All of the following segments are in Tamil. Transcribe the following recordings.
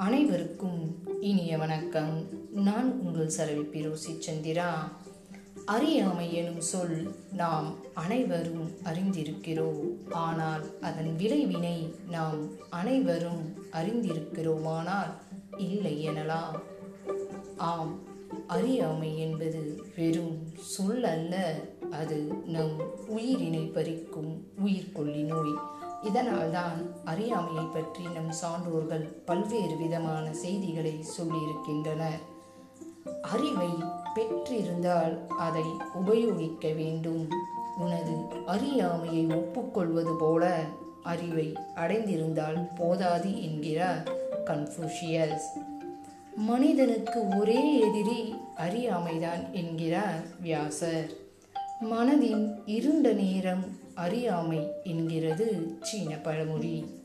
அனைவருக்கும் இனிய வணக்கம். நான் உங்கள் சரவி பிரோசி சந்திரா. அறியாமை எனும் சொல் நாம் அனைவரும் அறிந்திருக்கிறோம். ஆனால் அதன் விளைவினை நாம் அனைவரும் அறிந்திருக்கிறோமானால் இல்லை எனலாம். ஆம் அறியாமை என்பது வெறும் சொல் அல்ல அது நம் உயிரினை பறிக்கும் உயிர் இதனால்தான் அறியாமையை பற்றி நம் சான்றோர்கள் பல்வேறு விதமான செய்திகளை சொல்லியிருக்கின்றனர் அறிவை பெற்றிருந்தால் அதை உபயோகிக்க வேண்டும். உனது அறியாமையை ஒப்புக்கொள்வது போல அறிவை அடைந்திருந்தால் போதாது என்கிறார் கன்ஃபூஷியஸ் மனிதனுக்கு ஒரே எதிரி அறியாமைதான் என்கிறார் வியாசர். மனதின் இருண்ட நேரம் அறியாமை என்கிறது சீன பழமொழி.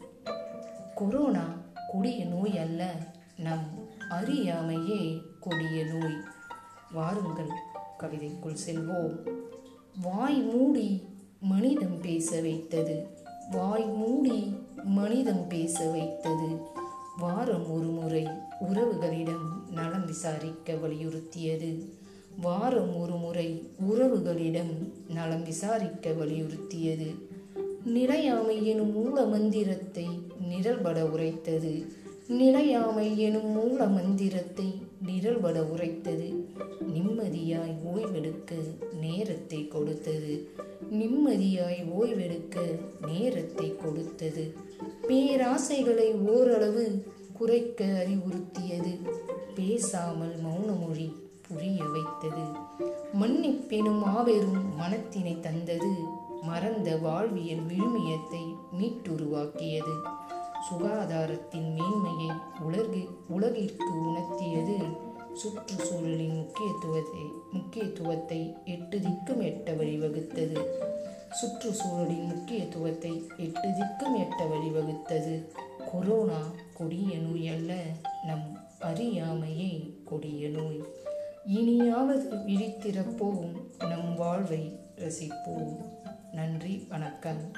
கொரோனா கொடிய நோய் அல்ல நம் அறியாமையே கொடிய நோய். வாருங்கள் கவிதைக்குள் செல்வோம். வாய் மூடி மனிதம் பேச வைத்தது. வாய் மூடி மனிதம் பேச வைத்தது. வாரம் ஒரு முறை உறவுகளிடம் நலம் விசாரிக்க வலியுறுத்தியது. வாரம் ஒரு முறை உறவுகளிடம் நலம் விசாரிக்க வலியுறுத்தியது. நிலையாமை எனும் மூல மந்திரத்தை நிரல்பட உரைத்தது. நிலையாமை எனும் மூல மந்திரத்தை நிரல்பட உரைத்தது. நிம்மதியாய் ஓய்வெடுக்க நேரத்தை கொடுத்தது. நிம்மதியாய் ஓய்வெடுக்க நேரத்தை கொடுத்தது. பேராசைகளை ஓரளவு குறைக்க அறிவுறுத்தியது. பேசாமல் மௌனமொழி புரிய வைத்தது. மன்னிப்பெனும் மாபெரும் மனத்தினை தந்தது. மறந்த வாழ்வியல் விழுமியத்தை மீட்டுருவாக்கியது. சுகாதாரத்தின் மேன்மையை உலகி உலகிற்கு உணர்த்தியது. சுற்றுச்சூழலின் முக்கியத்துவத்தை முக்கியத்துவத்தை எட்டு திக்கும் எட்ட வழிவகுத்தது சுற்றுச்சூழலின் முக்கியத்துவத்தை எட்டு திக்கும் எட்ட வழிவகுத்தது கொரோனா கொடிய நோய் அல்ல நம் அறியாமையே கொடிய நோய். இனியாவது விழித்திறப்போம் நம் வாழ்வை ரசிப்போம். நன்றி வணக்கம்.